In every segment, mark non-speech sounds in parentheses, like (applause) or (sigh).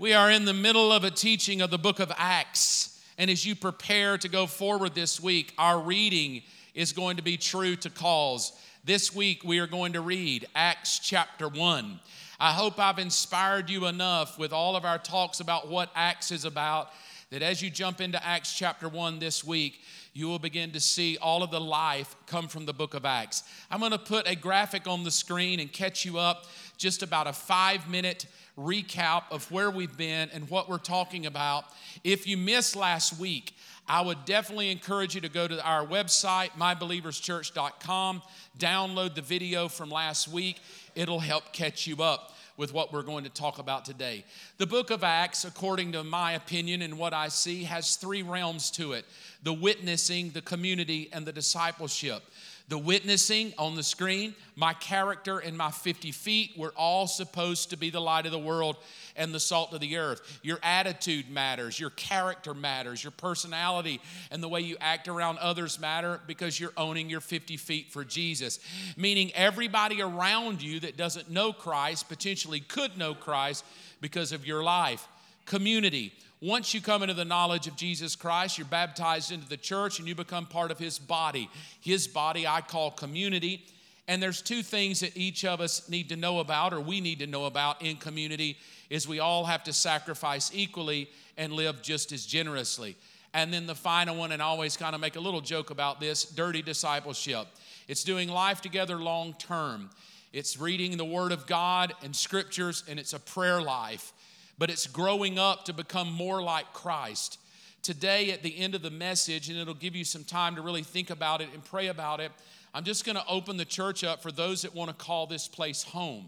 We are in the middle of a teaching of the book of Acts. And as you prepare to go forward this week, our reading is going to be true to cause. This week, we are going to read Acts chapter 1. I hope I've inspired you enough with all of our talks about what Acts is about that as you jump into Acts chapter 1 this week, you will begin to see all of the life come from the book of Acts. I'm going to put a graphic on the screen and catch you up just about a five minute recap of where we've been and what we're talking about. If you missed last week, I would definitely encourage you to go to our website, mybelieverschurch.com, download the video from last week. It'll help catch you up with what we're going to talk about today. The book of Acts, according to my opinion and what I see, has three realms to it the witnessing, the community, and the discipleship. The witnessing on the screen, my character and my 50 feet, we're all supposed to be the light of the world and the salt of the earth. Your attitude matters, your character matters, your personality and the way you act around others matter because you're owning your 50 feet for Jesus. Meaning everybody around you that doesn't know Christ potentially could know Christ because of your life. Community once you come into the knowledge of Jesus Christ, you're baptized into the church and you become part of his body. His body I call community. And there's two things that each of us need to know about or we need to know about in community is we all have to sacrifice equally and live just as generously. And then the final one, and I always kind of make a little joke about this dirty discipleship. It's doing life together long term. It's reading the Word of God and scriptures, and it's a prayer life but it's growing up to become more like Christ. Today, at the end of the message, and it'll give you some time to really think about it and pray about it, I'm just going to open the church up for those that want to call this place home.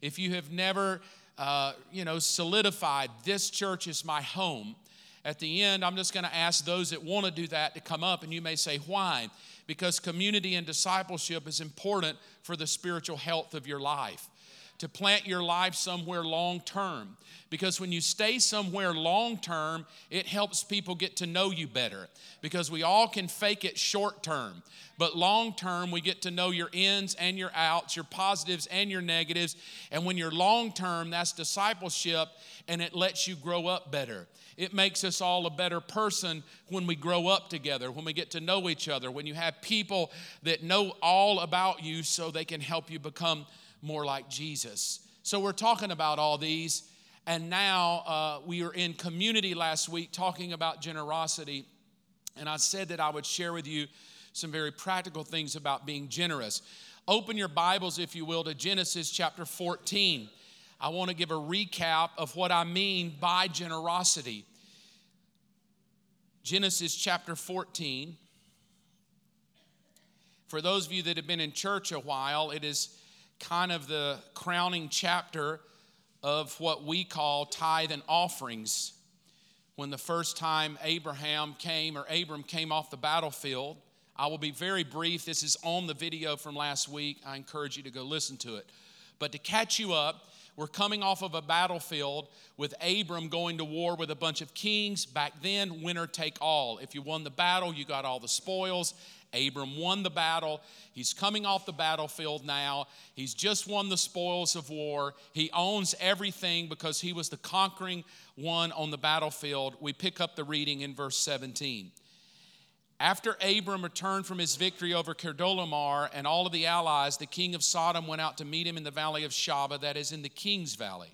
If you have never, uh, you know, solidified this church is my home, at the end, I'm just going to ask those that want to do that to come up, and you may say, why? Because community and discipleship is important for the spiritual health of your life to plant your life somewhere long term. Because when you stay somewhere long term, it helps people get to know you better. Because we all can fake it short term, but long term, we get to know your ins and your outs, your positives and your negatives. And when you're long term, that's discipleship and it lets you grow up better. It makes us all a better person when we grow up together, when we get to know each other, when you have people that know all about you so they can help you become more like Jesus. So we're talking about all these. And now uh, we were in community last week talking about generosity. And I said that I would share with you some very practical things about being generous. Open your Bibles, if you will, to Genesis chapter 14. I want to give a recap of what I mean by generosity. Genesis chapter 14. For those of you that have been in church a while, it is kind of the crowning chapter of what we call tithe and offerings. When the first time Abraham came or Abram came off the battlefield, I will be very brief. This is on the video from last week. I encourage you to go listen to it. But to catch you up, we're coming off of a battlefield with Abram going to war with a bunch of kings. Back then, winner take all. If you won the battle, you got all the spoils. Abram won the battle. He's coming off the battlefield now. He's just won the spoils of war. He owns everything because he was the conquering one on the battlefield. We pick up the reading in verse 17. After Abram returned from his victory over Chedorlaomer and all of the allies, the king of Sodom went out to meet him in the valley of Shaveh, that is in the king's valley.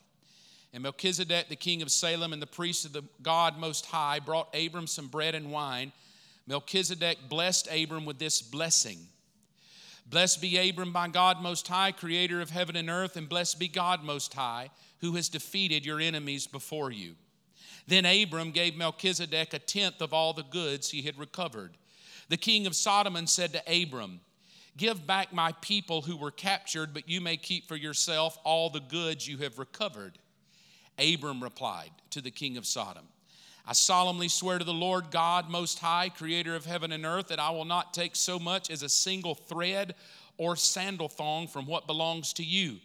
And Melchizedek, the king of Salem, and the priest of the God Most High brought Abram some bread and wine. Melchizedek blessed Abram with this blessing Blessed be Abram by God Most High, creator of heaven and earth, and blessed be God Most High, who has defeated your enemies before you. Then Abram gave Melchizedek a tenth of all the goods he had recovered. The king of Sodom said to Abram, Give back my people who were captured, but you may keep for yourself all the goods you have recovered. Abram replied to the king of Sodom, I solemnly swear to the Lord God Most High, creator of heaven and earth, that I will not take so much as a single thread or sandal thong from what belongs to you.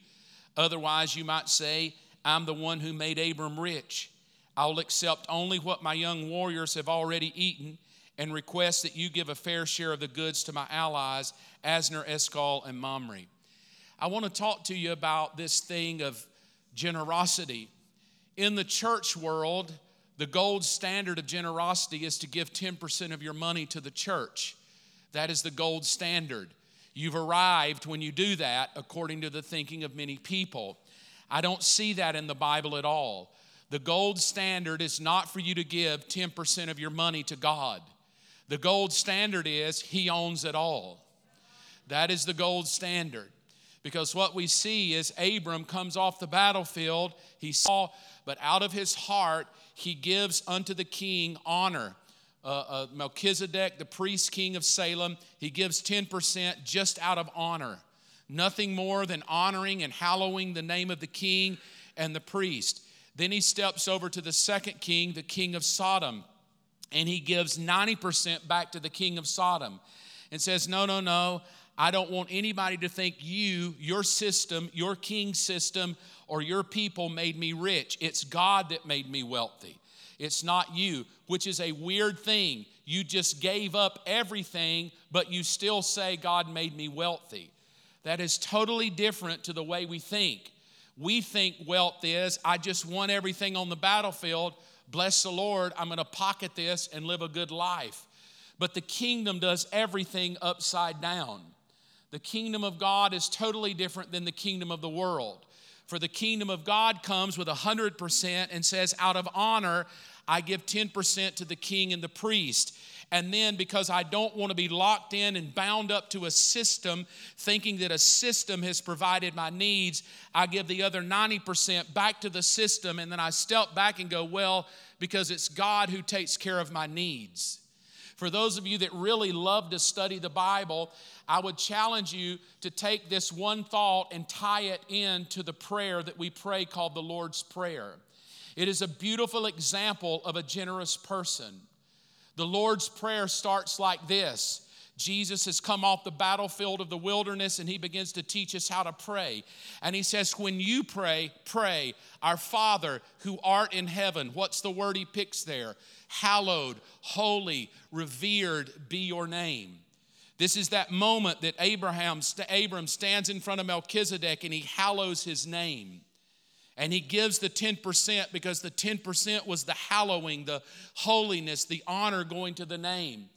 Otherwise, you might say, I'm the one who made Abram rich. I will accept only what my young warriors have already eaten and request that you give a fair share of the goods to my allies, Asner, Eshcol, and Mamre. I want to talk to you about this thing of generosity. In the church world, the gold standard of generosity is to give 10% of your money to the church. That is the gold standard. You've arrived when you do that, according to the thinking of many people. I don't see that in the Bible at all. The gold standard is not for you to give 10% of your money to God. The gold standard is He owns it all. That is the gold standard. Because what we see is Abram comes off the battlefield, he saw, but out of his heart, he gives unto the king honor. Uh, uh, Melchizedek, the priest king of Salem, he gives 10% just out of honor. Nothing more than honoring and hallowing the name of the king and the priest. Then he steps over to the second king, the king of Sodom, and he gives 90% back to the king of Sodom and says, No, no, no, I don't want anybody to think you, your system, your king system, or your people made me rich. It's God that made me wealthy. It's not you, which is a weird thing. You just gave up everything, but you still say, God made me wealthy. That is totally different to the way we think. We think wealth is, I just won everything on the battlefield. Bless the Lord, I'm going to pocket this and live a good life. But the kingdom does everything upside down. The kingdom of God is totally different than the kingdom of the world. For the kingdom of God comes with 100% and says, out of honor, I give 10% to the king and the priest. And then, because I don't want to be locked in and bound up to a system, thinking that a system has provided my needs, I give the other 90% back to the system. And then I step back and go, well, because it's God who takes care of my needs. For those of you that really love to study the Bible, I would challenge you to take this one thought and tie it into the prayer that we pray called the Lord's Prayer. It is a beautiful example of a generous person. The Lord's Prayer starts like this Jesus has come off the battlefield of the wilderness and he begins to teach us how to pray. And he says, When you pray, pray, Our Father who art in heaven. What's the word he picks there? Hallowed, holy, revered be your name. This is that moment that Abraham, Abram stands in front of Melchizedek and he hallows his name. And he gives the 10% because the 10% was the hallowing, the holiness, the honor going to the name.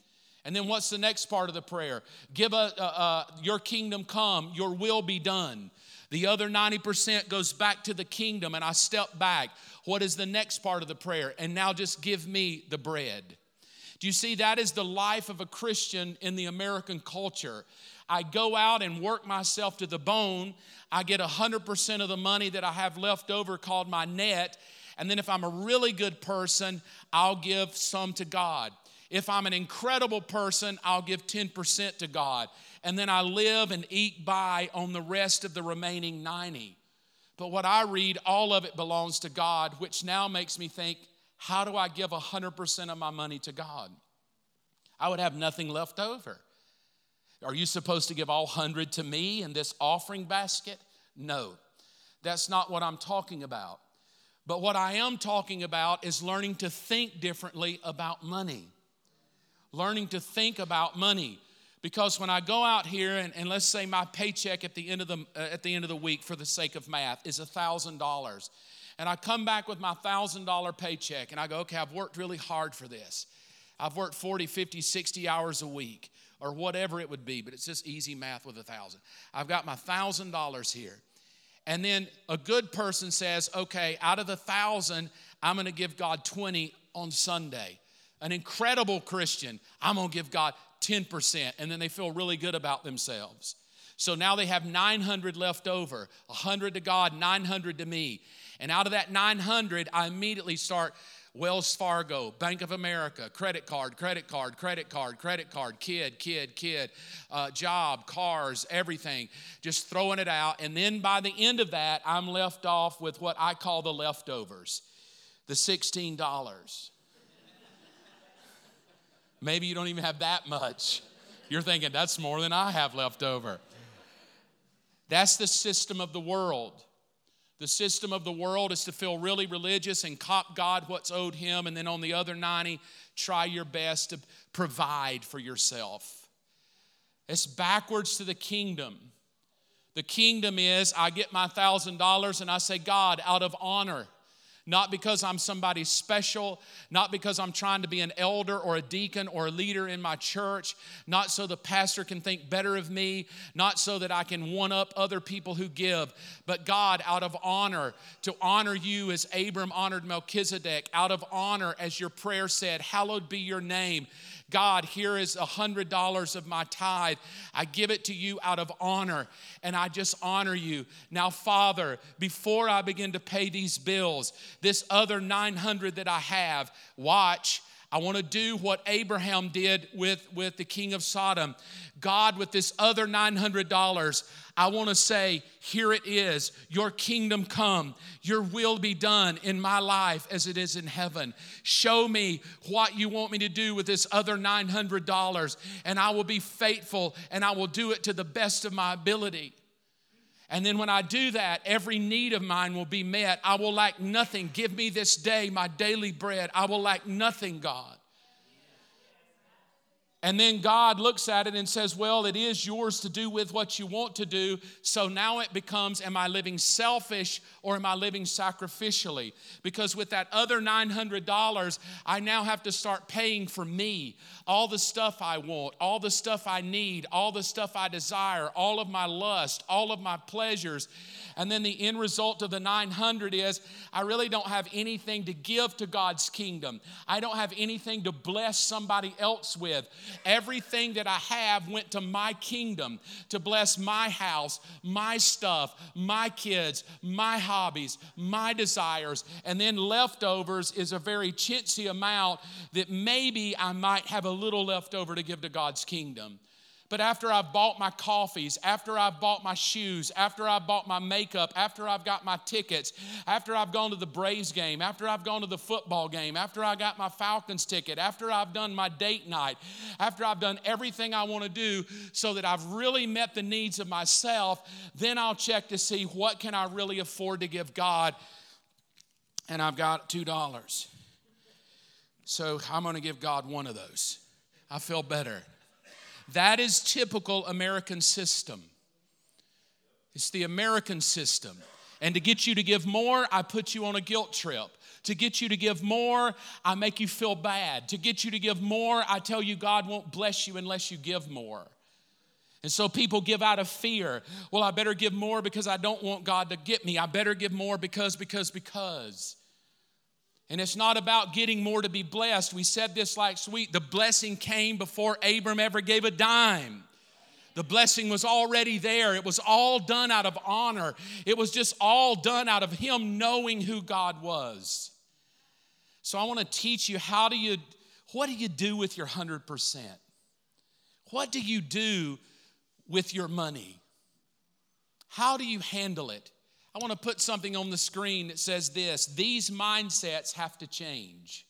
And then what's the next part of the prayer? Give a, uh, uh, your kingdom come, your will be done. The other 90% goes back to the kingdom, and I step back. What is the next part of the prayer? And now just give me the bread. Do you see that is the life of a Christian in the American culture? I go out and work myself to the bone. I get 100% of the money that I have left over called my net. And then if I'm a really good person, I'll give some to God. If I'm an incredible person, I'll give 10% to God. And then I live and eat by on the rest of the remaining 90. But what I read, all of it belongs to God, which now makes me think how do I give 100% of my money to God? I would have nothing left over. Are you supposed to give all 100 to me in this offering basket? No, that's not what I'm talking about. But what I am talking about is learning to think differently about money. Learning to think about money. Because when I go out here and, and let's say my paycheck at the end of the, uh, at the end of the week, for the sake of math, is a $1,000 and I come back with my $1,000 paycheck and I go, okay, I've worked really hard for this. I've worked 40, 50, 60 hours a week or whatever it would be, but it's just easy math with a thousand. I've got my thousand dollars here. And then a good person says, okay, out of the thousand, I'm gonna give God 20 on Sunday. An incredible Christian, I'm gonna give God 10%. And then they feel really good about themselves. So now they have 900 left over 100 to God, 900 to me. And out of that 900, I immediately start Wells Fargo, Bank of America, credit card, credit card, credit card, credit card, kid, kid, kid, uh, job, cars, everything, just throwing it out. And then by the end of that, I'm left off with what I call the leftovers the $16. Maybe you don't even have that much. You're thinking, that's more than I have left over. That's the system of the world. The system of the world is to feel really religious and cop God what's owed him, and then on the other 90, try your best to provide for yourself. It's backwards to the kingdom. The kingdom is I get my thousand dollars and I say, God, out of honor, not because I'm somebody special, not because I'm trying to be an elder or a deacon or a leader in my church, not so the pastor can think better of me, not so that I can one up other people who give, but God, out of honor, to honor you as Abram honored Melchizedek, out of honor, as your prayer said, hallowed be your name. God, here is a hundred dollars of my tithe. I give it to you out of honor, and I just honor you. Now, Father, before I begin to pay these bills, this other 900 that I have, watch. I want to do what Abraham did with, with the king of Sodom. God, with this other $900, I want to say, here it is. Your kingdom come. Your will be done in my life as it is in heaven. Show me what you want me to do with this other $900, and I will be faithful and I will do it to the best of my ability. And then when I do that, every need of mine will be met. I will lack nothing. Give me this day my daily bread. I will lack nothing, God. And then God looks at it and says, Well, it is yours to do with what you want to do. So now it becomes, Am I living selfish or am I living sacrificially? Because with that other $900, I now have to start paying for me. All the stuff I want, all the stuff I need, all the stuff I desire, all of my lust, all of my pleasures. And then the end result of the 900 is I really don't have anything to give to God's kingdom. I don't have anything to bless somebody else with. Everything that I have went to my kingdom to bless my house, my stuff, my kids, my hobbies, my desires. And then leftovers is a very chintzy amount that maybe I might have a little left over to give to God's kingdom. But after I've bought my coffees, after I've bought my shoes, after I've bought my makeup, after I've got my tickets, after I've gone to the Braves game, after I've gone to the football game, after I got my Falcons ticket, after I've done my date night, after I've done everything I want to do so that I've really met the needs of myself, then I'll check to see what can I really afford to give God. And I've got $2. So I'm going to give God one of those. I feel better. That is typical American system. It's the American system. And to get you to give more, I put you on a guilt trip. To get you to give more, I make you feel bad. To get you to give more, I tell you God won't bless you unless you give more. And so people give out of fear. Well, I better give more because I don't want God to get me. I better give more because, because, because. And it's not about getting more to be blessed. We said this like sweet. The blessing came before Abram ever gave a dime. The blessing was already there. It was all done out of honor. It was just all done out of him knowing who God was. So I want to teach you how do you what do you do with your 100%? What do you do with your money? How do you handle it? I want to put something on the screen that says this these mindsets have to change.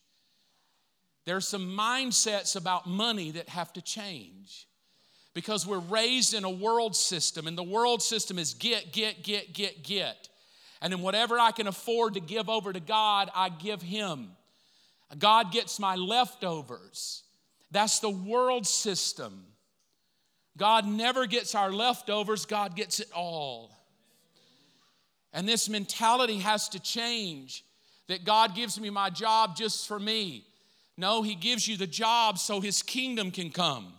There's some mindsets about money that have to change because we're raised in a world system, and the world system is get, get, get, get, get. And then whatever I can afford to give over to God, I give Him. God gets my leftovers. That's the world system. God never gets our leftovers, God gets it all. And this mentality has to change that God gives me my job just for me. No, He gives you the job so His kingdom can come.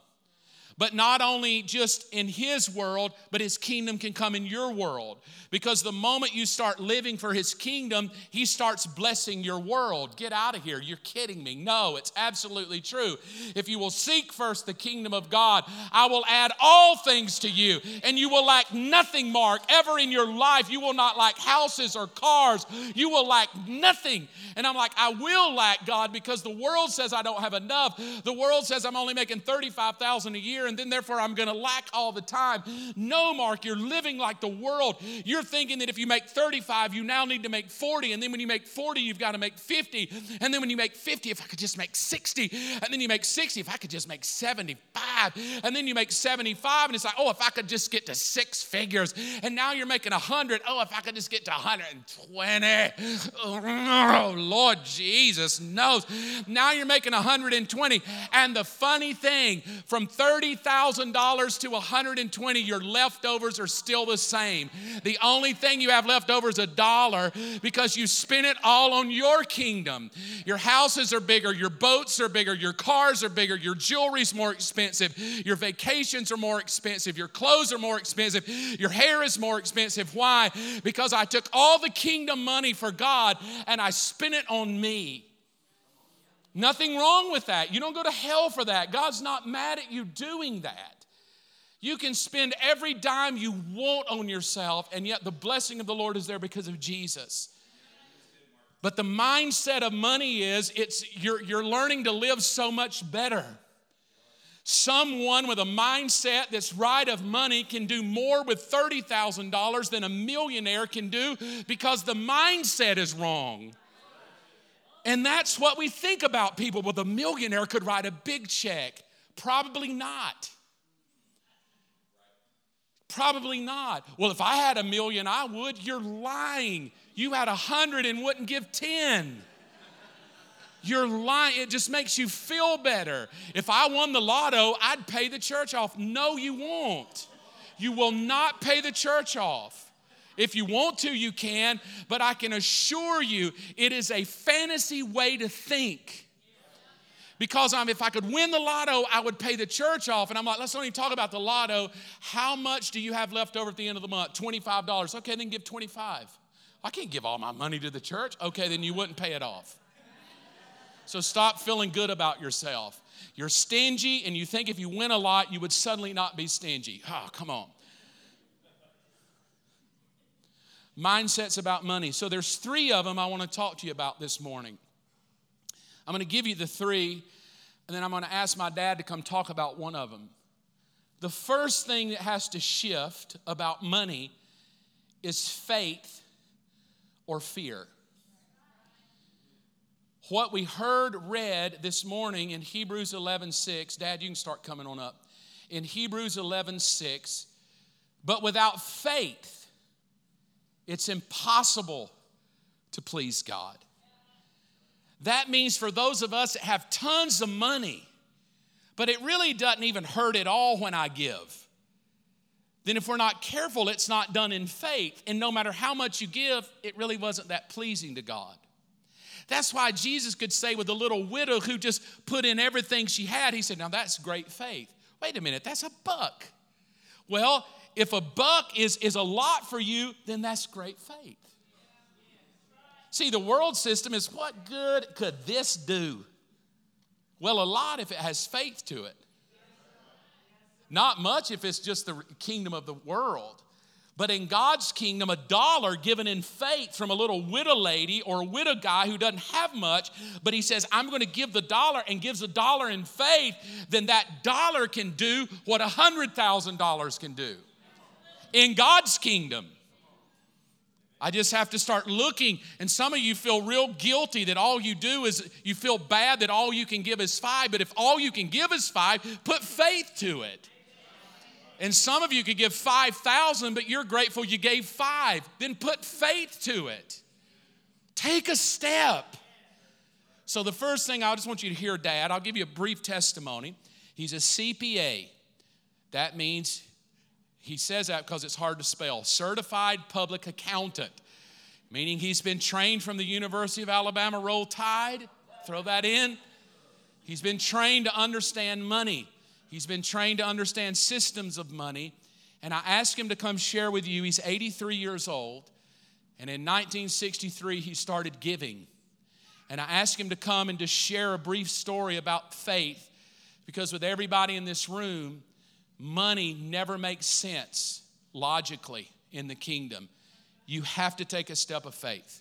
But not only just in his world, but his kingdom can come in your world. Because the moment you start living for his kingdom, he starts blessing your world. Get out of here. You're kidding me. No, it's absolutely true. If you will seek first the kingdom of God, I will add all things to you, and you will lack nothing, Mark, ever in your life. You will not lack houses or cars. You will lack nothing. And I'm like, I will lack, God, because the world says I don't have enough. The world says I'm only making 35,000 a year and then therefore I'm going to lack all the time. No, Mark, you're living like the world. You're thinking that if you make 35, you now need to make 40. And then when you make 40, you've got to make 50. And then when you make 50, if I could just make 60. And then you make 60, if I could just make 75. And then you make 75, and it's like, oh, if I could just get to six figures. And now you're making 100. Oh, if I could just get to 120. Oh, Lord Jesus knows. Now you're making 120. And the funny thing, from 30 $30,000 to 120, your leftovers are still the same. The only thing you have left over is a dollar because you spent it all on your kingdom. Your houses are bigger, your boats are bigger, your cars are bigger, your jewelry's more expensive, your vacations are more expensive, your clothes are more expensive, your hair is more expensive. Why? Because I took all the kingdom money for God and I spent it on me. Nothing wrong with that. You don't go to hell for that. God's not mad at you doing that. You can spend every dime you want on yourself, and yet the blessing of the Lord is there because of Jesus. But the mindset of money is it's you're, you're learning to live so much better. Someone with a mindset that's right of money can do more with $30,000 than a millionaire can do because the mindset is wrong. And that's what we think about people. Well, the millionaire could write a big check. Probably not. Probably not. Well, if I had a million, I would. You're lying. You had a hundred and wouldn't give 10. You're lying. It just makes you feel better. If I won the lotto, I'd pay the church off. No, you won't. You will not pay the church off. If you want to, you can, but I can assure you it is a fantasy way to think. Because um, if I could win the lotto, I would pay the church off. And I'm like, let's only talk about the lotto. How much do you have left over at the end of the month? $25. Okay, then give 25. I can't give all my money to the church. Okay, then you wouldn't pay it off. So stop feeling good about yourself. You're stingy, and you think if you win a lot, you would suddenly not be stingy. Oh, come on. Mindsets about money. So there's three of them I want to talk to you about this morning. I'm going to give you the three, and then I'm going to ask my dad to come talk about one of them. The first thing that has to shift about money is faith or fear. What we heard read this morning in Hebrews 11:6, Dad, you can start coming on up. In Hebrews 11:6, but without faith it's impossible to please God. That means for those of us that have tons of money, but it really doesn't even hurt at all when I give, then if we're not careful, it's not done in faith. And no matter how much you give, it really wasn't that pleasing to God. That's why Jesus could say with the little widow who just put in everything she had, He said, Now that's great faith. Wait a minute, that's a buck. Well, if a buck is, is a lot for you, then that's great faith. See, the world system is what good could this do? Well, a lot if it has faith to it. Not much if it's just the kingdom of the world. But in God's kingdom, a dollar given in faith from a little widow lady or a widow guy who doesn't have much, but he says, I'm going to give the dollar and gives a dollar in faith, then that dollar can do what a $100,000 can do in God's kingdom. I just have to start looking. And some of you feel real guilty that all you do is you feel bad that all you can give is five. But if all you can give is five, put faith to it. And some of you could give 5,000, but you're grateful you gave five. Then put faith to it. Take a step. So, the first thing I just want you to hear, Dad, I'll give you a brief testimony. He's a CPA. That means he says that because it's hard to spell. Certified Public Accountant, meaning he's been trained from the University of Alabama Roll Tide. Throw that in. He's been trained to understand money. He's been trained to understand systems of money. And I asked him to come share with you. He's 83 years old. And in 1963, he started giving. And I asked him to come and to share a brief story about faith because with everybody in this room, money never makes sense logically in the kingdom. You have to take a step of faith.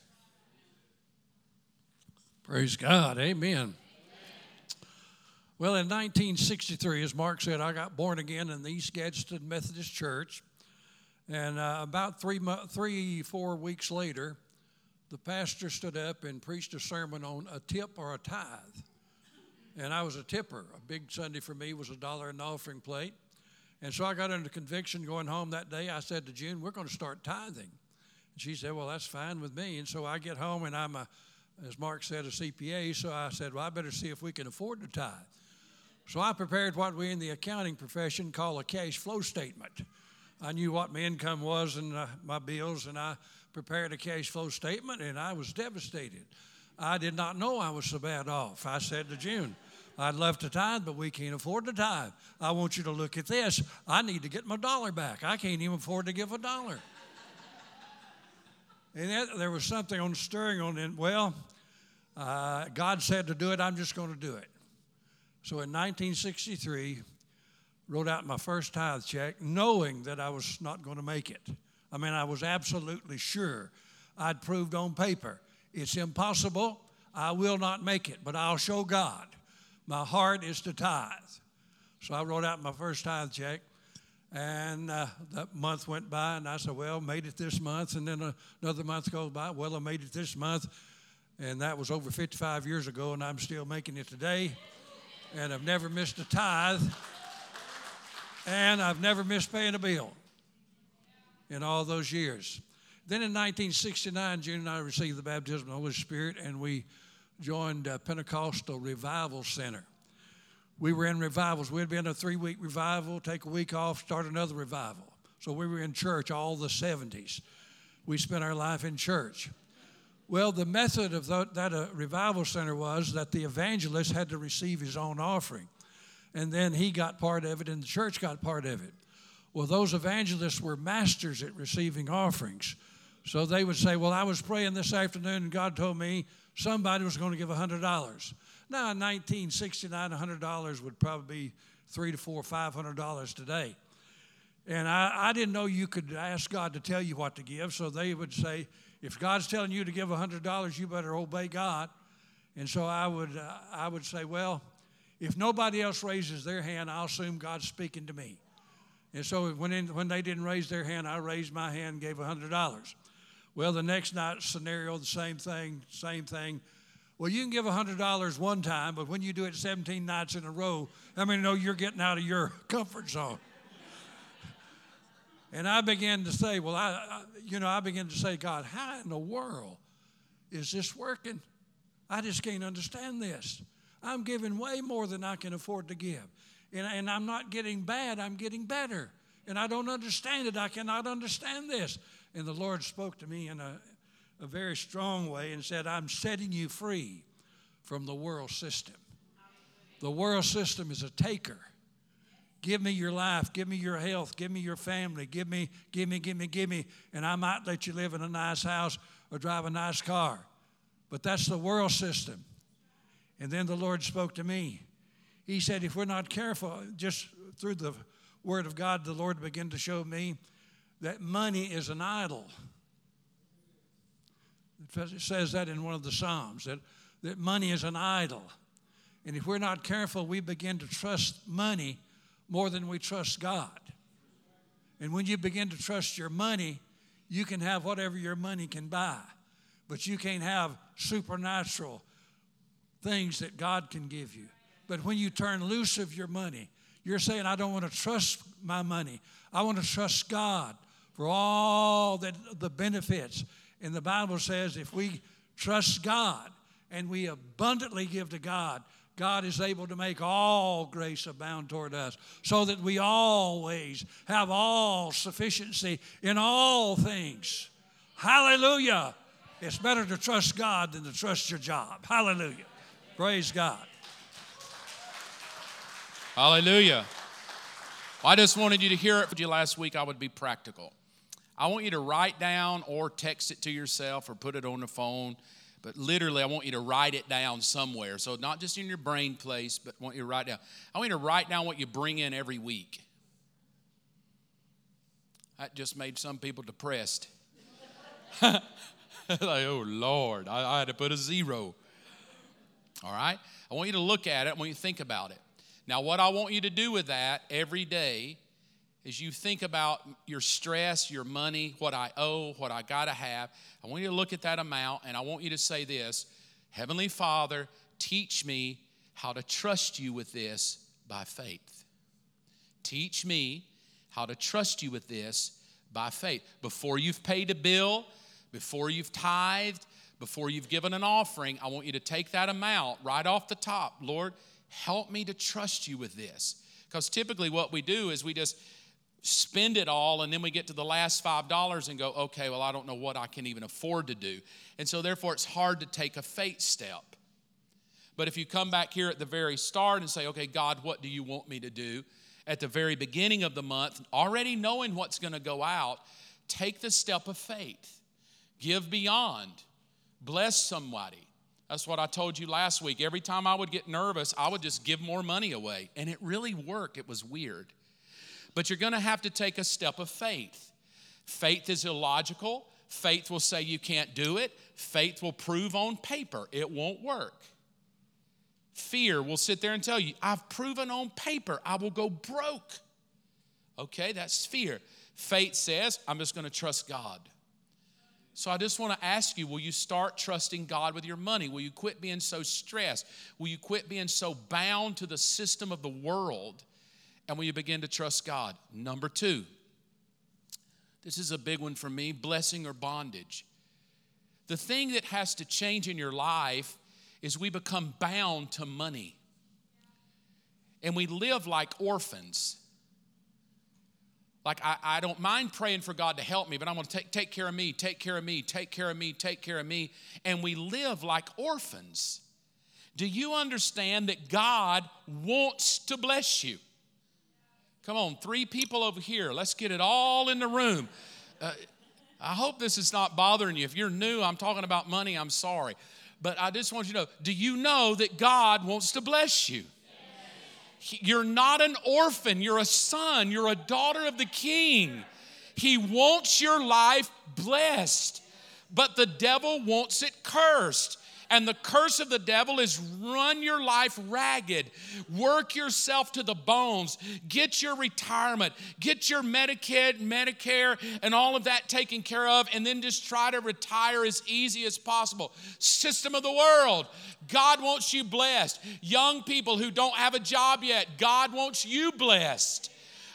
Praise God. Amen. Well, in 1963, as Mark said, I got born again in the East Gadsden Methodist Church. And uh, about three, three, four weeks later, the pastor stood up and preached a sermon on a tip or a tithe. And I was a tipper. A big Sunday for me was a dollar in the offering plate. And so I got under conviction going home that day. I said to June, We're going to start tithing. And she said, Well, that's fine with me. And so I get home and I'm, a, as Mark said, a CPA. So I said, Well, I better see if we can afford to tithe. So I prepared what we in the accounting profession call a cash flow statement. I knew what my income was and uh, my bills, and I prepared a cash flow statement, and I was devastated. I did not know I was so bad off. I said to June, I'd love to tithe, but we can't afford to tithe. I want you to look at this. I need to get my dollar back. I can't even afford to give a dollar. and that, there was something on stirring on it. Well, uh, God said to do it, I'm just going to do it. So in 1963, wrote out my first tithe check, knowing that I was not going to make it. I mean, I was absolutely sure. I'd proved on paper it's impossible. I will not make it, but I'll show God. My heart is to tithe. So I wrote out my first tithe check, and uh, that month went by, and I said, Well, made it this month. And then another month goes by. Well, I made it this month. And that was over 55 years ago, and I'm still making it today and I've never missed a tithe, and I've never missed paying a bill in all those years. Then in 1969, June and I received the baptism of the Holy Spirit, and we joined a Pentecostal Revival Center. We were in revivals. We'd been a three week revival, take a week off, start another revival. So we were in church all the 70s. We spent our life in church. Well, the method of that, that uh, revival center was that the evangelist had to receive his own offering. And then he got part of it, and the church got part of it. Well, those evangelists were masters at receiving offerings. So they would say, Well, I was praying this afternoon, and God told me somebody was going to give $100. Now, in 1969, $100 would probably be three to four, five hundred dollars today. And I, I didn't know you could ask God to tell you what to give, so they would say, if God's telling you to give $100, you better obey God. And so I would, uh, I would say, well, if nobody else raises their hand, I'll assume God's speaking to me. And so when, in, when they didn't raise their hand, I raised my hand and gave $100. Well, the next night scenario, the same thing, same thing. Well, you can give $100 one time, but when you do it 17 nights in a row, I mean, know you're getting out of your (laughs) comfort zone. And I began to say, well, I, I, you know, I began to say, God, how in the world is this working? I just can't understand this. I'm giving way more than I can afford to give. And, and I'm not getting bad, I'm getting better. And I don't understand it. I cannot understand this. And the Lord spoke to me in a, a very strong way and said, I'm setting you free from the world system. The world system is a taker. Give me your life, give me your health, give me your family, give me, give me, give me, give me, and I might let you live in a nice house or drive a nice car. But that's the world system. And then the Lord spoke to me. He said, if we're not careful, just through the Word of God, the Lord began to show me that money is an idol. It says that in one of the Psalms, that, that money is an idol. And if we're not careful, we begin to trust money more than we trust God. And when you begin to trust your money, you can have whatever your money can buy, but you can't have supernatural things that God can give you. But when you turn loose of your money, you're saying, I don't want to trust my money. I want to trust God for all that, the benefits. And the Bible says if we trust God and we abundantly give to God, God is able to make all grace abound toward us, so that we always have all sufficiency in all things. Hallelujah. It's better to trust God than to trust your job. Hallelujah. Praise God. Hallelujah. I just wanted you to hear it from you last week. I would be practical. I want you to write down or text it to yourself or put it on the phone. But literally, I want you to write it down somewhere. So, not just in your brain place, but I want you to write down. I want you to write down what you bring in every week. That just made some people depressed. (laughs) like, oh, Lord, I, I had to put a zero. All right? I want you to look at it. I want you to think about it. Now, what I want you to do with that every day is you think about your stress, your money, what I owe, what I got to have. I want you to look at that amount and I want you to say this Heavenly Father, teach me how to trust you with this by faith. Teach me how to trust you with this by faith. Before you've paid a bill, before you've tithed, before you've given an offering, I want you to take that amount right off the top. Lord, help me to trust you with this. Because typically what we do is we just spend it all and then we get to the last $5 and go, okay, well, I don't know what I can even afford to do. And so therefore it's hard to take a faith step. But if you come back here at the very start and say, okay, God, what do you want me to do? At the very beginning of the month, already knowing what's going to go out, take the step of faith. Give beyond. Bless somebody. That's what I told you last week. Every time I would get nervous, I would just give more money away. And it really worked. It was weird. But you're going to have to take a step of faith. Faith is illogical. Faith will say you can't do it. Faith will prove on paper it won't work. Fear will sit there and tell you, I've proven on paper I will go broke. Okay, that's fear. Faith says, I'm just going to trust God. So I just want to ask you will you start trusting God with your money? Will you quit being so stressed? Will you quit being so bound to the system of the world? And will you begin to trust God? Number two, this is a big one for me blessing or bondage. The thing that has to change in your life is we become bound to money. And we live like orphans. Like, I, I don't mind praying for God to help me, but I'm to take, take care of me, take care of me, take care of me, take care of me. And we live like orphans. Do you understand that God wants to bless you? Come on, three people over here. Let's get it all in the room. Uh, I hope this is not bothering you. If you're new, I'm talking about money, I'm sorry. But I just want you to know do you know that God wants to bless you? You're not an orphan, you're a son, you're a daughter of the king. He wants your life blessed, but the devil wants it cursed. And the curse of the devil is run your life ragged, work yourself to the bones, get your retirement, get your Medicaid, Medicare, and all of that taken care of, and then just try to retire as easy as possible. System of the world. God wants you blessed. Young people who don't have a job yet, God wants you blessed.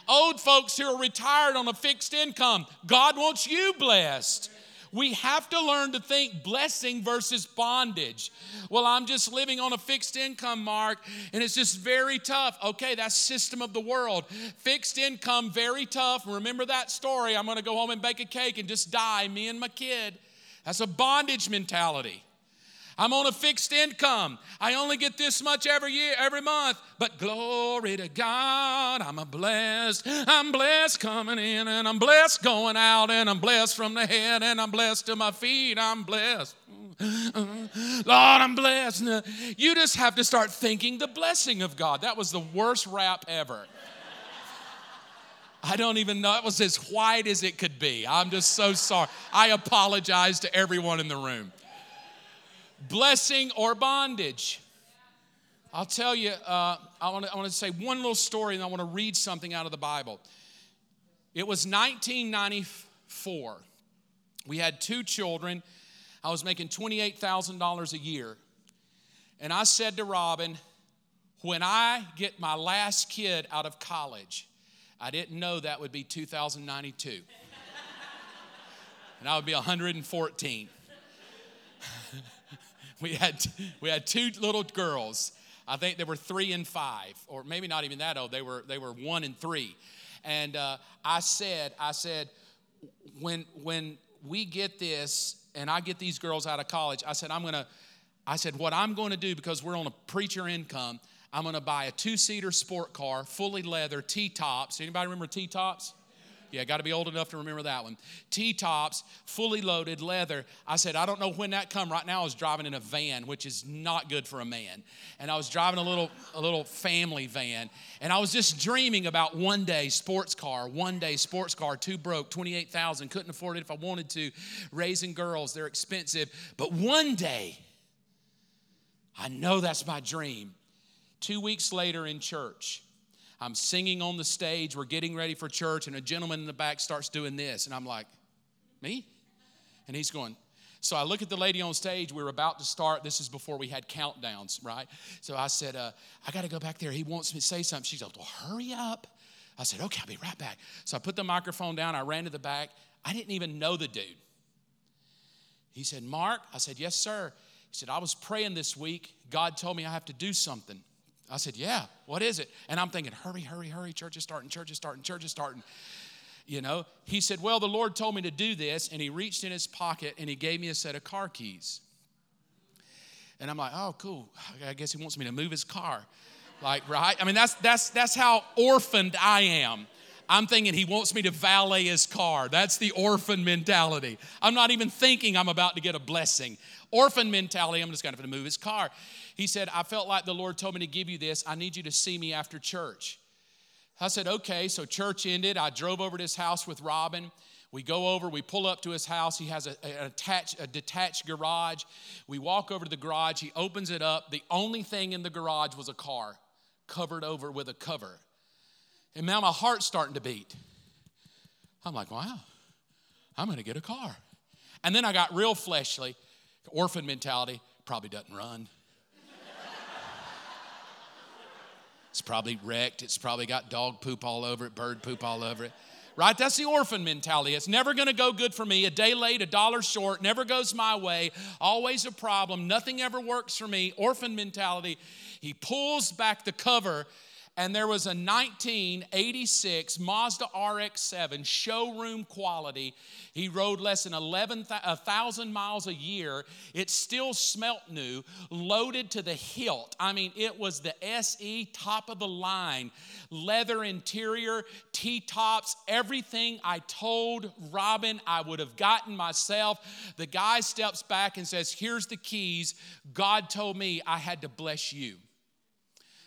Old folks who are retired on a fixed income, God wants you blessed. We have to learn to think blessing versus bondage. Well, I'm just living on a fixed income, Mark, and it's just very tough. Okay, that's system of the world. Fixed income, very tough. Remember that story. I'm going to go home and bake a cake and just die, me and my kid. That's a bondage mentality. I'm on a fixed income. I only get this much every year, every month. But glory to God, I'm a blessed. I'm blessed coming in and I'm blessed going out and I'm blessed from the head and I'm blessed to my feet. I'm blessed. Mm-hmm. Lord, I'm blessed. You just have to start thinking the blessing of God. That was the worst rap ever. I don't even know. It was as white as it could be. I'm just so sorry. I apologize to everyone in the room blessing or bondage. I'll tell you, uh, I, want to, I want to say one little story and I want to read something out of the Bible. It was 1994. We had two children. I was making $28,000 a year. And I said to Robin, when I get my last kid out of college, I didn't know that would be 2092. and I would be 114 we had we had two little girls. I think they were three and five, or maybe not even that old. They were they were one and three. And uh, I said, I said, when when we get this and I get these girls out of college, I said I'm gonna, I said what I'm going to do because we're on a preacher income. I'm going to buy a two seater sport car, fully leather, T tops. Anybody remember T tops? Yeah, got to be old enough to remember that one. T tops, fully loaded, leather. I said, I don't know when that come. Right now, I was driving in a van, which is not good for a man. And I was driving a little, a little family van. And I was just dreaming about one day sports car, one day sports car, two broke, 28,000, couldn't afford it if I wanted to. Raising girls, they're expensive. But one day, I know that's my dream. Two weeks later in church, I'm singing on the stage, we're getting ready for church, and a gentleman in the back starts doing this. And I'm like, Me? And he's going, so I look at the lady on stage. We are about to start. This is before we had countdowns, right? So I said, uh, I got to go back there. He wants me to say something. She's like, well, hurry up. I said, okay, I'll be right back. So I put the microphone down. I ran to the back. I didn't even know the dude. He said, Mark. I said, yes, sir. He said, I was praying this week. God told me I have to do something. I said, Yeah, what is it? And I'm thinking, Hurry, hurry, hurry. Church is starting, church is starting, church is starting. You know, he said, Well, the Lord told me to do this. And he reached in his pocket and he gave me a set of car keys. And I'm like, Oh, cool. I guess he wants me to move his car. Like, right? I mean, that's, that's, that's how orphaned I am. I'm thinking he wants me to valet his car. That's the orphan mentality. I'm not even thinking I'm about to get a blessing. Orphan mentality, I'm just going to move his car. He said, I felt like the Lord told me to give you this. I need you to see me after church. I said, okay. So church ended. I drove over to his house with Robin. We go over, we pull up to his house. He has a, a, attached, a detached garage. We walk over to the garage. He opens it up. The only thing in the garage was a car covered over with a cover. And now my heart's starting to beat. I'm like, wow, I'm going to get a car. And then I got real fleshly, orphan mentality, probably doesn't run. It's probably wrecked. It's probably got dog poop all over it, bird poop all over it. Right? That's the orphan mentality. It's never going to go good for me. A day late, a dollar short, never goes my way. Always a problem. Nothing ever works for me. Orphan mentality. He pulls back the cover and there was a 1986 Mazda RX-7 showroom quality. He rode less than 11,000 miles a year. It still smelt new, loaded to the hilt. I mean, it was the SE top of the line, leather interior, T-tops, everything I told Robin I would have gotten myself. The guy steps back and says, "Here's the keys. God told me I had to bless you."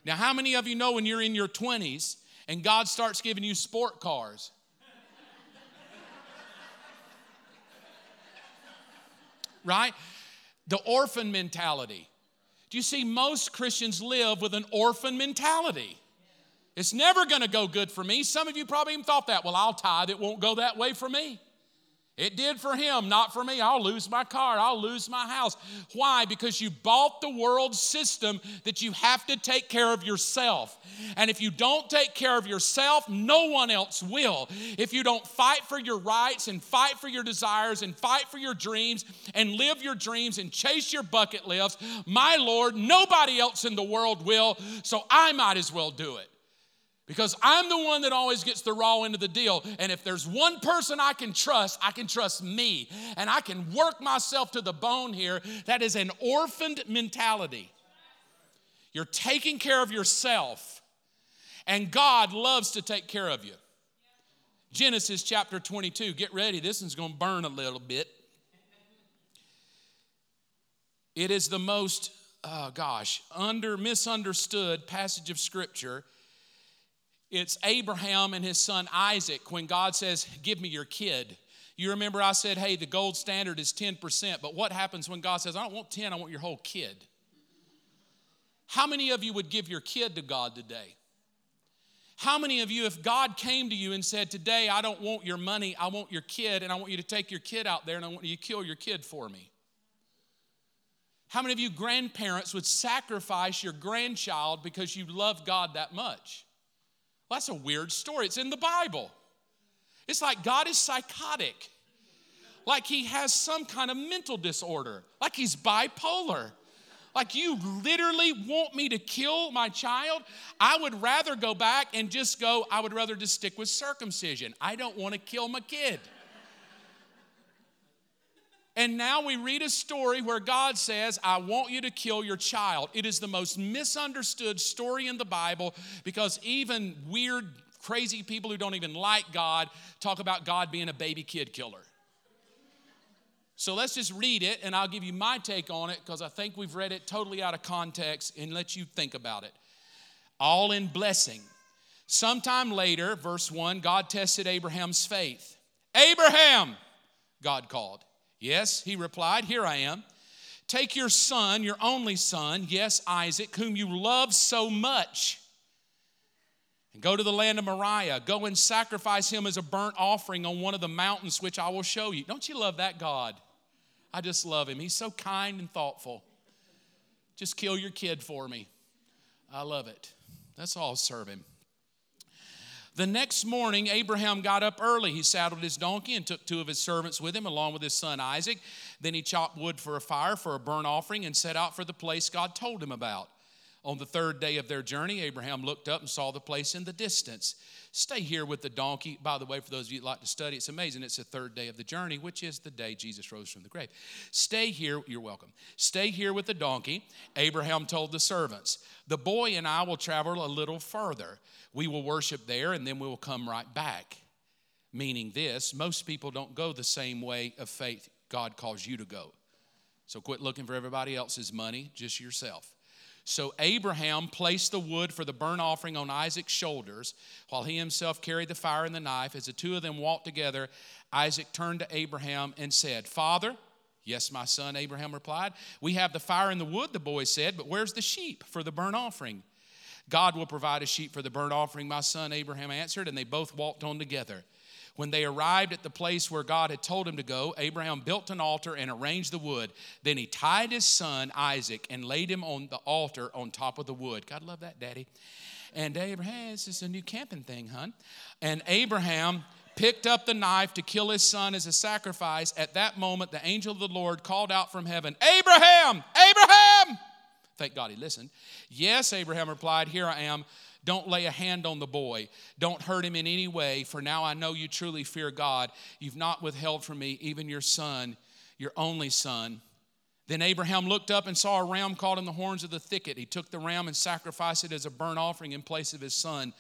Now, how many of you know when you're in your 20s and God starts giving you sport cars? right? The orphan mentality. Do you see most Christians live with an orphan mentality? It's never going to go good for me. Some of you probably even thought that. Well, I'll tithe, it won't go that way for me. It did for him, not for me. I'll lose my car. I'll lose my house. Why? Because you bought the world system that you have to take care of yourself. And if you don't take care of yourself, no one else will. If you don't fight for your rights and fight for your desires and fight for your dreams and live your dreams and chase your bucket lists, my Lord, nobody else in the world will. So I might as well do it because I'm the one that always gets the raw end of the deal. And if there's one person I can trust, I can trust me. And I can work myself to the bone here. That is an orphaned mentality. You're taking care of yourself, and God loves to take care of you. Genesis chapter 22. Get ready, this one's going to burn a little bit. It is the most, oh gosh, under misunderstood passage of scripture it's Abraham and his son Isaac when God says, Give me your kid. You remember I said, Hey, the gold standard is 10%, but what happens when God says, I don't want 10, I want your whole kid? How many of you would give your kid to God today? How many of you, if God came to you and said, Today I don't want your money, I want your kid, and I want you to take your kid out there and I want you to kill your kid for me? How many of you grandparents would sacrifice your grandchild because you love God that much? Well, that's a weird story. It's in the Bible. It's like God is psychotic, like he has some kind of mental disorder, like he's bipolar. Like, you literally want me to kill my child? I would rather go back and just go, I would rather just stick with circumcision. I don't want to kill my kid. And now we read a story where God says, I want you to kill your child. It is the most misunderstood story in the Bible because even weird, crazy people who don't even like God talk about God being a baby kid killer. So let's just read it and I'll give you my take on it because I think we've read it totally out of context and let you think about it. All in blessing. Sometime later, verse 1, God tested Abraham's faith. Abraham, God called. Yes, he replied, Here I am. Take your son, your only son, yes, Isaac, whom you love so much, and go to the land of Moriah. Go and sacrifice him as a burnt offering on one of the mountains which I will show you. Don't you love that God? I just love him. He's so kind and thoughtful. Just kill your kid for me. I love it. That's all, serve him. The next morning, Abraham got up early. He saddled his donkey and took two of his servants with him, along with his son Isaac. Then he chopped wood for a fire for a burnt offering and set out for the place God told him about. On the third day of their journey, Abraham looked up and saw the place in the distance. Stay here with the donkey. By the way, for those of you that like to study, it's amazing. It's the third day of the journey, which is the day Jesus rose from the grave. Stay here. You're welcome. Stay here with the donkey. Abraham told the servants, The boy and I will travel a little further. We will worship there and then we will come right back. Meaning this, most people don't go the same way of faith God calls you to go. So quit looking for everybody else's money, just yourself. So Abraham placed the wood for the burnt offering on Isaac's shoulders, while he himself carried the fire and the knife. As the two of them walked together, Isaac turned to Abraham and said, Father, Yes, my son, Abraham replied. We have the fire and the wood, the boy said, but where's the sheep for the burnt offering? God will provide a sheep for the burnt offering, my son, Abraham answered, and they both walked on together. When they arrived at the place where God had told him to go, Abraham built an altar and arranged the wood. Then he tied his son Isaac and laid him on the altar on top of the wood. God love that, Daddy. And Abraham, this is a new camping thing, hon. And Abraham picked up the knife to kill his son as a sacrifice. At that moment, the angel of the Lord called out from heaven, Abraham, Abraham! Thank God he listened. Yes, Abraham replied, Here I am. Don't lay a hand on the boy. Don't hurt him in any way, for now I know you truly fear God. You've not withheld from me even your son, your only son. Then Abraham looked up and saw a ram caught in the horns of the thicket. He took the ram and sacrificed it as a burnt offering in place of his son.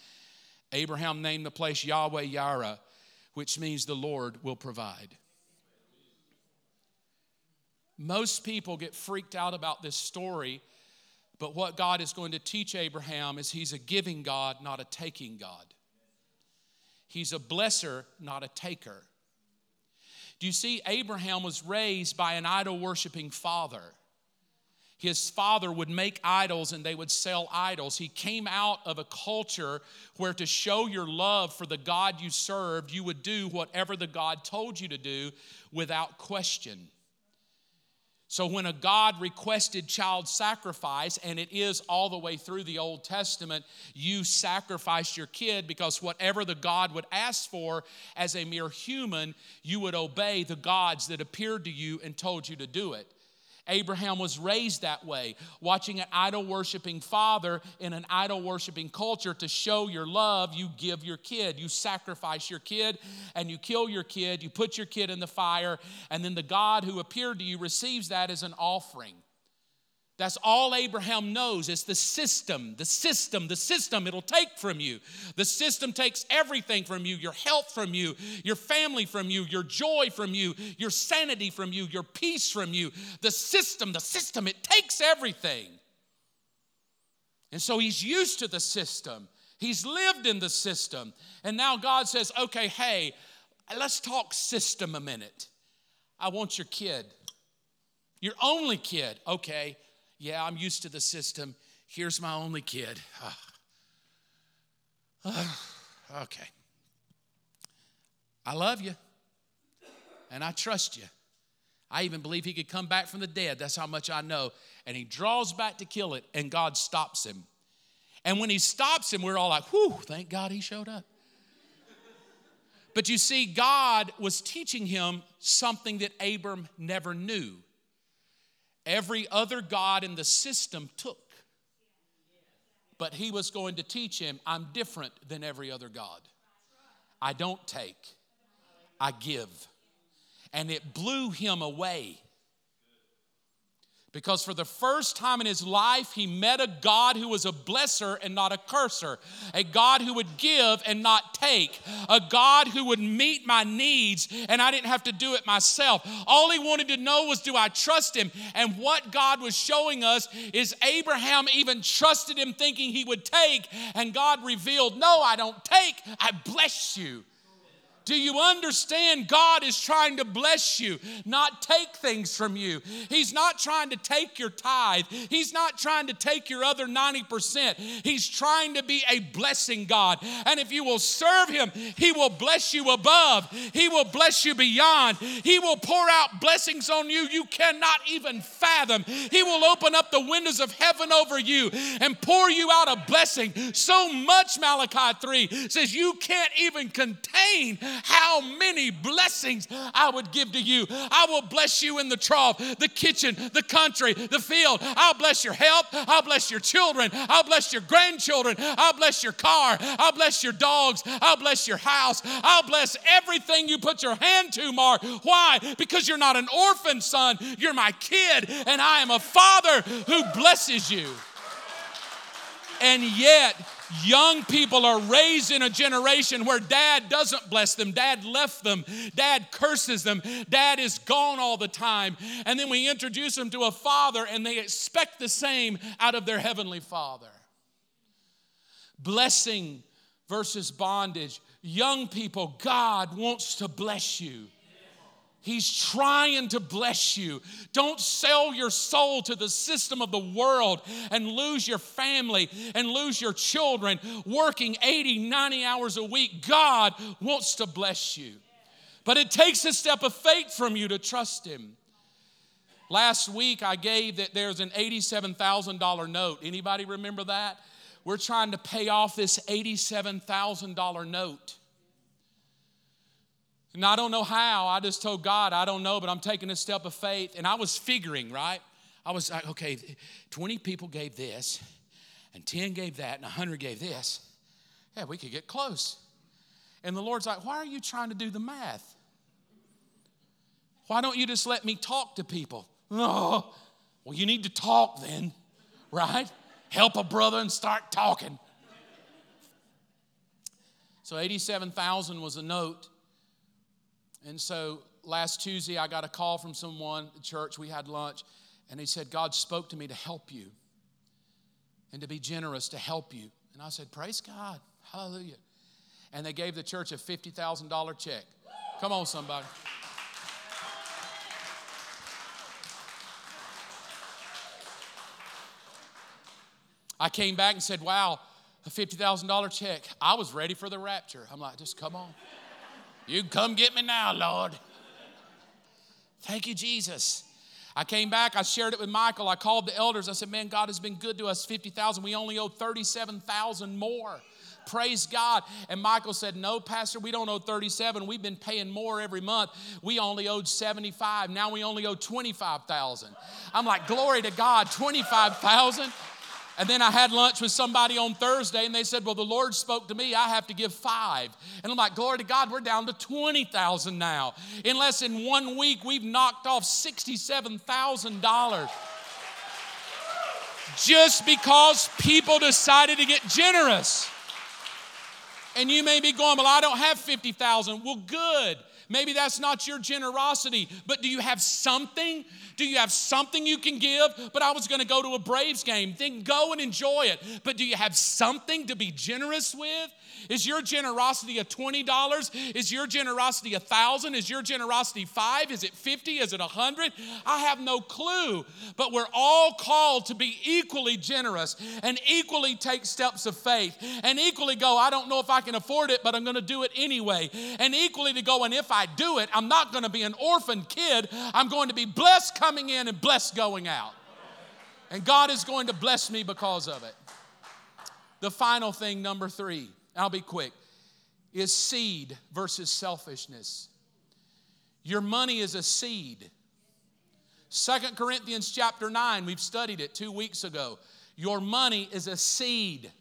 Abraham named the place Yahweh Yireh, which means the Lord will provide. Most people get freaked out about this story but what God is going to teach Abraham is he's a giving God, not a taking God. He's a blesser, not a taker. Do you see, Abraham was raised by an idol worshiping father. His father would make idols and they would sell idols. He came out of a culture where to show your love for the God you served, you would do whatever the God told you to do without question. So, when a God requested child sacrifice, and it is all the way through the Old Testament, you sacrificed your kid because whatever the God would ask for as a mere human, you would obey the gods that appeared to you and told you to do it. Abraham was raised that way, watching an idol worshiping father in an idol worshiping culture. To show your love, you give your kid. You sacrifice your kid and you kill your kid. You put your kid in the fire, and then the God who appeared to you receives that as an offering. That's all Abraham knows. It's the system, the system, the system it'll take from you. The system takes everything from you your health from you, your family from you, your joy from you, your sanity from you, your peace from you. The system, the system, it takes everything. And so he's used to the system, he's lived in the system. And now God says, okay, hey, let's talk system a minute. I want your kid, your only kid. Okay yeah, I'm used to the system. Here's my only kid. Ah. Ah. okay. I love you and I trust you. I even believe he could come back from the dead. That's how much I know. And he draws back to kill it, and God stops him. And when he stops him, we're all like, whew, thank God he showed up. But you see, God was teaching him something that Abram never knew every other God in the system took. But he was going to teach him I'm different than every other God. I don't take, I give. and it blew him away. Because for the first time in his life, he met a God who was a blesser and not a curser, a God who would give and not take, a God who would meet my needs and I didn't have to do it myself. All he wanted to know was, do I trust him? And what God was showing us is Abraham even trusted him thinking he would take, and God revealed, No, I don't take, I bless you. Do you understand? God is trying to bless you, not take things from you. He's not trying to take your tithe, He's not trying to take your other 90%. He's trying to be a blessing God. And if you will serve Him, He will bless you above, He will bless you beyond, He will pour out blessings on you you cannot even fathom. He will open up the windows of heaven over you and pour you out a blessing so much, Malachi 3 says, you can't even contain how many blessings I would give to you. I will bless you in the trough, the kitchen, the country, the field. I'll bless your health. I'll bless your children. I'll bless your grandchildren. I'll bless your car. I'll bless your dogs. I'll bless your house. I'll bless everything you put your hand to, Mark. Why? Because you're not an orphan son. You're my kid, and I am a father who blesses you. And yet, Young people are raised in a generation where dad doesn't bless them, dad left them, dad curses them, dad is gone all the time. And then we introduce them to a father and they expect the same out of their heavenly father. Blessing versus bondage. Young people, God wants to bless you. He's trying to bless you. Don't sell your soul to the system of the world and lose your family and lose your children working 80, 90 hours a week. God wants to bless you. But it takes a step of faith from you to trust Him. Last week I gave that there's an $87,000 note. Anybody remember that? We're trying to pay off this $87,000 note. And I don't know how. I just told God, I don't know, but I'm taking a step of faith. And I was figuring, right? I was like, okay, 20 people gave this, and 10 gave that, and 100 gave this. Yeah, we could get close. And the Lord's like, why are you trying to do the math? Why don't you just let me talk to people? Oh, (laughs) well, you need to talk then, right? Help a brother and start talking. So 87,000 was a note. And so last Tuesday, I got a call from someone at church. We had lunch, and he said, God spoke to me to help you and to be generous to help you. And I said, Praise God. Hallelujah. And they gave the church a $50,000 check. Come on, somebody. I came back and said, Wow, a $50,000 check. I was ready for the rapture. I'm like, Just come on. You come get me now, Lord. Thank you, Jesus. I came back, I shared it with Michael. I called the elders. I said, Man, God has been good to us 50,000. We only owe 37,000 more. Praise God. And Michael said, No, Pastor, we don't owe 37. We've been paying more every month. We only owed 75. Now we only owe 25,000. I'm like, Glory to God, 25,000. And then I had lunch with somebody on Thursday and they said, Well, the Lord spoke to me, I have to give five. And I'm like, Glory to God, we're down to 20,000 now. In less than one week, we've knocked off $67,000 just because people decided to get generous. And you may be going, Well, I don't have 50,000. Well, good. Maybe that's not your generosity, but do you have something? Do you have something you can give? But I was going to go to a Braves game. Then go and enjoy it. But do you have something to be generous with? Is your generosity a $20? Is your generosity a thousand? Is your generosity five? Is it 50? Is it a hundred? I have no clue. But we're all called to be equally generous and equally take steps of faith and equally go, I don't know if I can afford it, but I'm going to do it anyway. And equally to go, and if I do it, I'm not going to be an orphan kid. I'm going to be blessed coming in and blessed going out. And God is going to bless me because of it. The final thing, number three, I'll be quick, is seed versus selfishness. Your money is a seed. Second Corinthians chapter 9, we've studied it two weeks ago. Your money is a seed.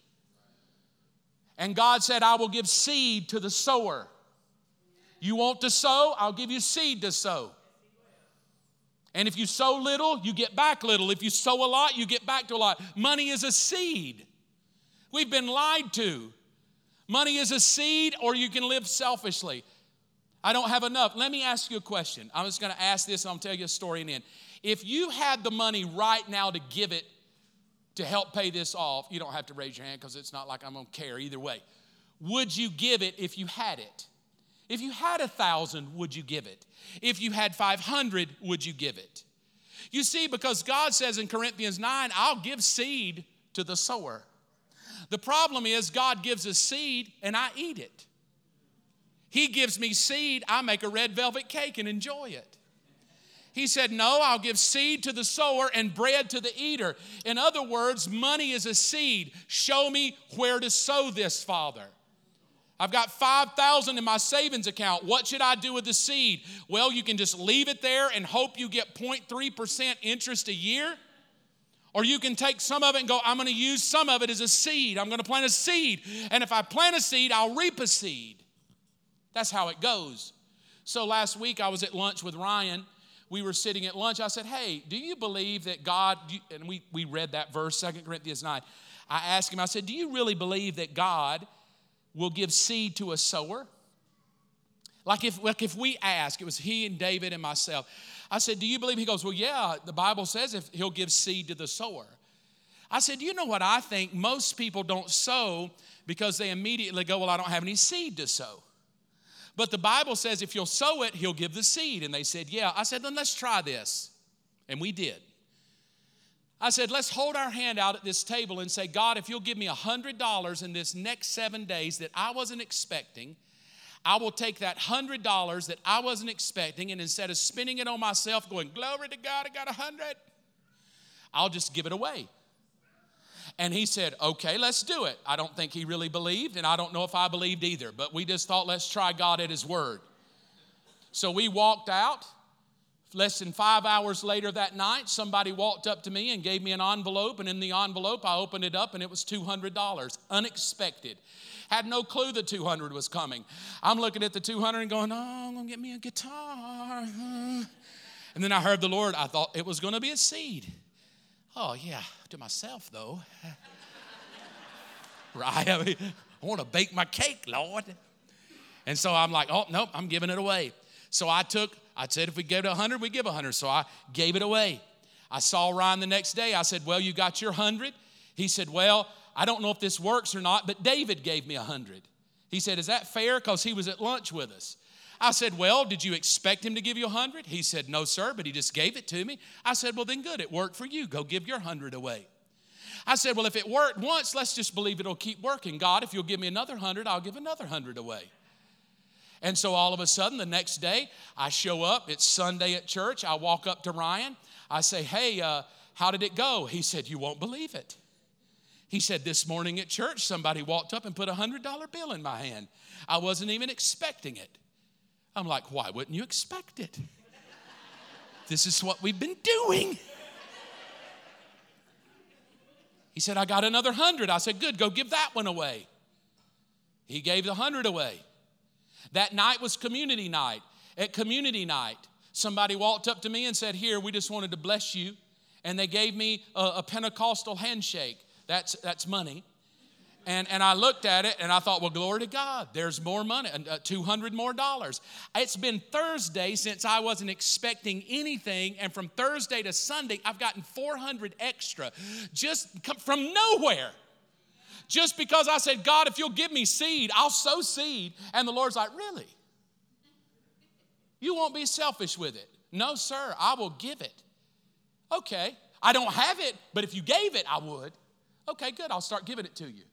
And God said, I will give seed to the sower. You want to sow? I'll give you seed to sow. And if you sow little, you get back little. If you sow a lot, you get back to a lot. Money is a seed. We've been lied to. Money is a seed, or you can live selfishly. I don't have enough. Let me ask you a question. I'm just going to ask this and I'll tell you a story and end. If you had the money right now to give it to help pay this off, you don't have to raise your hand because it's not like I'm going to care either way. Would you give it if you had it? If you had a thousand, would you give it? If you had 500, would you give it? You see, because God says in Corinthians 9, I'll give seed to the sower. The problem is, God gives us seed and I eat it. He gives me seed, I make a red velvet cake and enjoy it. He said, No, I'll give seed to the sower and bread to the eater. In other words, money is a seed. Show me where to sow this, Father. I've got 5,000 in my savings account. What should I do with the seed? Well, you can just leave it there and hope you get 0.3% interest a year. Or you can take some of it and go, I'm going to use some of it as a seed. I'm going to plant a seed. And if I plant a seed, I'll reap a seed. That's how it goes. So last week I was at lunch with Ryan. We were sitting at lunch. I said, Hey, do you believe that God, and we, we read that verse, 2 Corinthians 9. I asked him, I said, Do you really believe that God will give seed to a sower? Like if, like if we ask, it was he and David and myself. I said, Do you believe? He goes, Well, yeah, the Bible says if he'll give seed to the sower. I said, You know what I think? Most people don't sow because they immediately go, Well, I don't have any seed to sow. But the Bible says if you'll sow it, he'll give the seed. And they said, Yeah. I said, Then let's try this. And we did. I said, let's hold our hand out at this table and say, God, if you'll give me $100 in this next seven days that I wasn't expecting, I will take that $100 that I wasn't expecting, and instead of spending it on myself, going, Glory to God, I got a 100, I'll just give it away. And he said, Okay, let's do it. I don't think he really believed, and I don't know if I believed either, but we just thought, let's try God at his word. So we walked out. Less than five hours later that night, somebody walked up to me and gave me an envelope, and in the envelope, I opened it up and it was $200. Unexpected. Had no clue the 200 was coming. I'm looking at the 200 and going, Oh, I'm going to get me a guitar. And then I heard the Lord, I thought it was going to be a seed. Oh, yeah, to myself though. (laughs) right? I, mean, I want to bake my cake, Lord. And so I'm like, Oh, nope, I'm giving it away. So I took I said if we gave it 100, we give 100. So I gave it away. I saw Ryan the next day. I said, Well, you got your 100? He said, Well, I don't know if this works or not, but David gave me a 100. He said, Is that fair? Because he was at lunch with us. I said, Well, did you expect him to give you a 100? He said, No, sir, but he just gave it to me. I said, Well, then good. It worked for you. Go give your 100 away. I said, Well, if it worked once, let's just believe it'll keep working. God, if you'll give me another 100, I'll give another 100 away. And so all of a sudden, the next day, I show up. It's Sunday at church. I walk up to Ryan. I say, Hey, uh, how did it go? He said, You won't believe it. He said, This morning at church, somebody walked up and put a $100 bill in my hand. I wasn't even expecting it. I'm like, Why wouldn't you expect it? this is what we've been doing. He said, I got another hundred. I said, Good, go give that one away. He gave the hundred away. That night was community night. At community night, somebody walked up to me and said, Here, we just wanted to bless you. And they gave me a, a Pentecostal handshake. That's, that's money. And, and I looked at it and I thought, well, glory to God, there's more money, uh, 200 more dollars. It's been Thursday since I wasn't expecting anything. And from Thursday to Sunday, I've gotten 400 extra just from nowhere just because I said, God, if you'll give me seed, I'll sow seed. And the Lord's like, Really? You won't be selfish with it. No, sir, I will give it. Okay, I don't have it, but if you gave it, I would. Okay, good, I'll start giving it to you.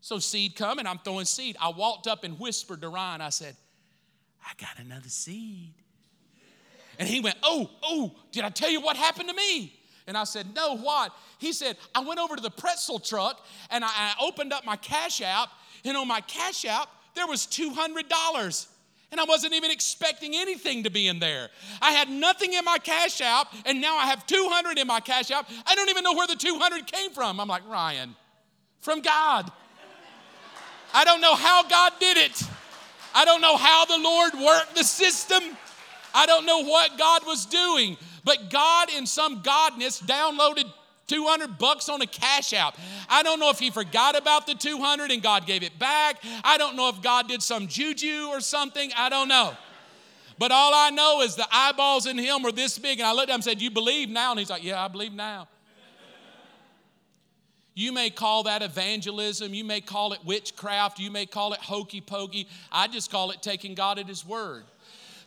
So seed come and I'm throwing seed. I walked up and whispered to Ryan, I said, I got another seed. And he went, Oh, oh, did I tell you what happened to me? And I said, No, what? He said, I went over to the pretzel truck and I, opened up my cash app, and on my cash app, there was $200 and I wasn't even expecting anything to be in there. I had nothing in my cash app, and now I have 200 in my cash app. I don't even know where the 200 came from. I'm like, Ryan, from God. I don't know how God did it, I don't know how the Lord worked the system. I don't know what God was doing, but God, in some godness, downloaded 200 bucks on a cash app. I don't know if he forgot about the 200 and God gave it back. I don't know if God did some juju or something. I don't know. But all I know is the eyeballs in him were this big. And I looked at him and said, You believe now? And he's like, Yeah, I believe now. You may call that evangelism. You may call it witchcraft. You may call it hokey pokey. I just call it taking God at His word.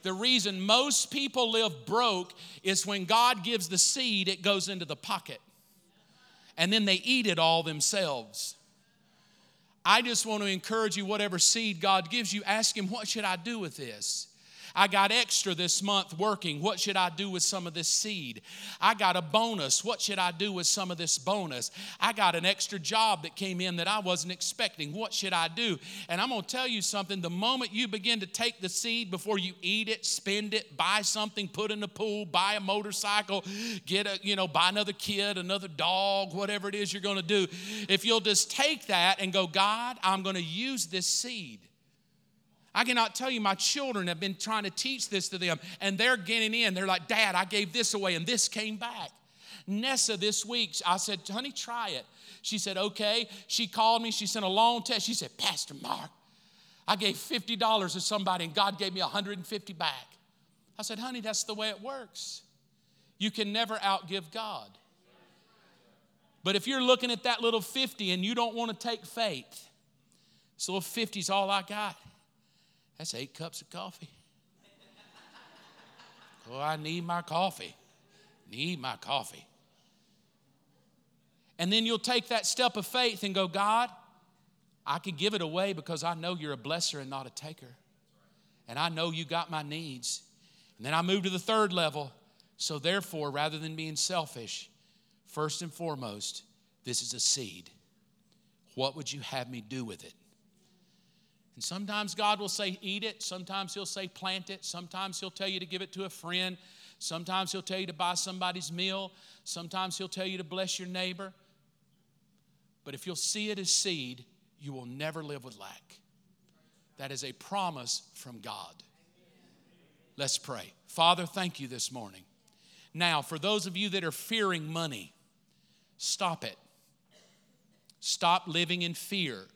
The reason most people live broke is when God gives the seed, it goes into the pocket. And then they eat it all themselves. I just want to encourage you, whatever seed God gives you, ask Him, What should I do with this? I got extra this month working. What should I do with some of this seed? I got a bonus. What should I do with some of this bonus? I got an extra job that came in that I wasn't expecting. What should I do? And I'm going to tell you something the moment you begin to take the seed before you eat it, spend it, buy something, put in the pool, buy a motorcycle, get a, you know, buy another kid, another dog, whatever it is you're going to do, if you'll just take that and go, God, I'm going to use this seed. I cannot tell you, my children have been trying to teach this to them, and they're getting in. They're like, Dad, I gave this away, and this came back. Nessa this week, I said, honey, try it. She said, okay. She called me, she sent a long text. She said, Pastor Mark, I gave $50 to somebody, and God gave me 150 back. I said, honey, that's the way it works. You can never outgive God. But if you're looking at that little 50 and you don't want to take faith, so 50 is all I got. That's eight cups of coffee. oh, I need my coffee. Need my coffee. And then you'll take that step of faith and go, God, I could give it away because I know you're a blesser and not a taker. And I know you got my needs. And then I move to the third level. So, therefore, rather than being selfish, first and foremost, this is a seed. What would you have me do with it? And sometimes God will say, eat it. Sometimes He'll say, plant it. Sometimes He'll tell you to give it to a friend. Sometimes He'll tell you to buy somebody's meal. Sometimes He'll tell you to bless your neighbor. But if you'll see it as seed, you will never live with lack. That is a promise from God. Let's pray. Father, thank you this morning. Now, for those of you that are fearing money, stop it. Stop living in fear.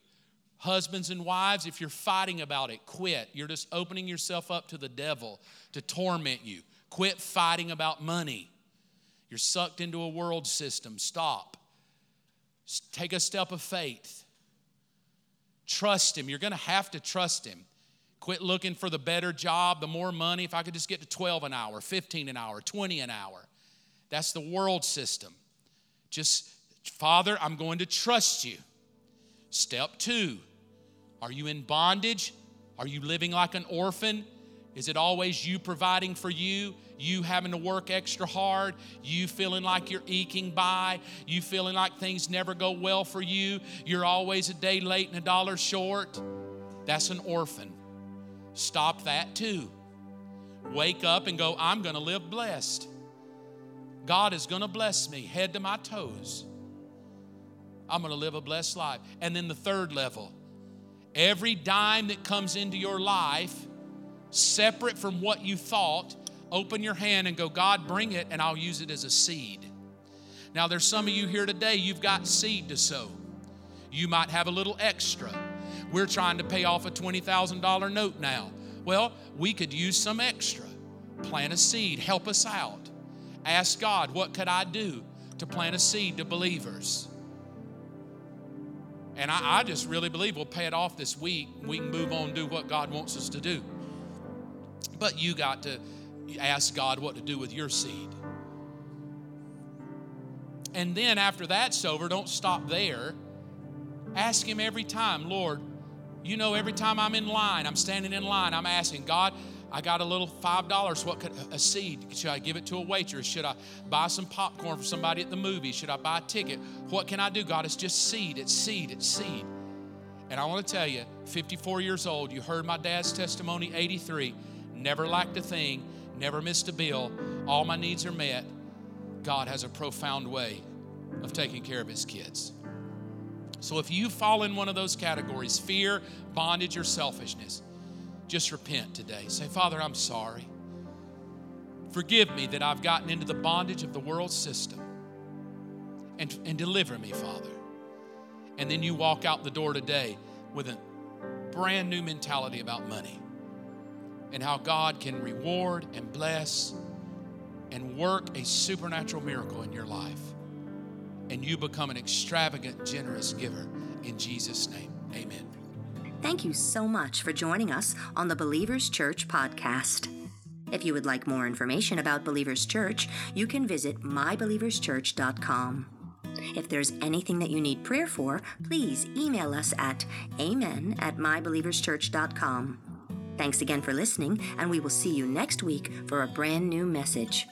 Husbands and wives, if you're fighting about it, quit. You're just opening yourself up to the devil to torment you. Quit fighting about money. You're sucked into a world system. Stop. Take a step of faith. Trust Him. You're going to have to trust Him. Quit looking for the better job, the more money. If I could just get to 12 an hour, 15 an hour, 20 an hour. That's the world system. Just, Father, I'm going to trust you. Step two, are you in bondage? Are you living like an orphan? Is it always you providing for you? You having to work extra hard? You feeling like you're eking by? You feeling like things never go well for you? You're always a day late and a dollar short? That's an orphan. Stop that too. Wake up and go, I'm going to live blessed. God is going to bless me, head to my toes. I'm going to live a blessed life. And then the third level Every dime that comes into your life, separate from what you thought, open your hand and go, God, bring it, and I'll use it as a seed. Now, there's some of you here today, you've got seed to sow. You might have a little extra. We're trying to pay off a $20,000 note now. Well, we could use some extra. Plant a seed, help us out. Ask God, what could I do to plant a seed to believers? And I, I just really believe we'll pay it off this week. We can move on do what God wants us to do. But you got to ask God what to do with your seed. And then after that's over, don't stop there. Ask Him every time, Lord, you know, every time I'm in line, I'm standing in line, I'm asking, God, I got a little five dollars. What could a seed? Should I give it to a waitress? Should I buy some popcorn for somebody at the movie? Should I buy a ticket? What can I do? God, it's just seed. It's seed. It's seed. And I want to tell you, 54 years old, you heard my dad's testimony, 83, never lacked a thing, never missed a bill, all my needs are met. God has a profound way of taking care of his kids. So if you fall in one of those categories, fear, bondage, or selfishness, just repent today. Say, Father, I'm sorry. Forgive me that I've gotten into the bondage of the world system. And, and deliver me, Father. And then you walk out the door today with a brand new mentality about money and how God can reward and bless and work a supernatural miracle in your life. And you become an extravagant, generous giver. In Jesus' name, amen. Thank you so much for joining us on the Believers Church podcast. If you would like more information about Believers Church, you can visit mybelieverschurch.com. If there's anything that you need prayer for, please email us at amen at mybelieverschurch.com. Thanks again for listening, and we will see you next week for a brand new message.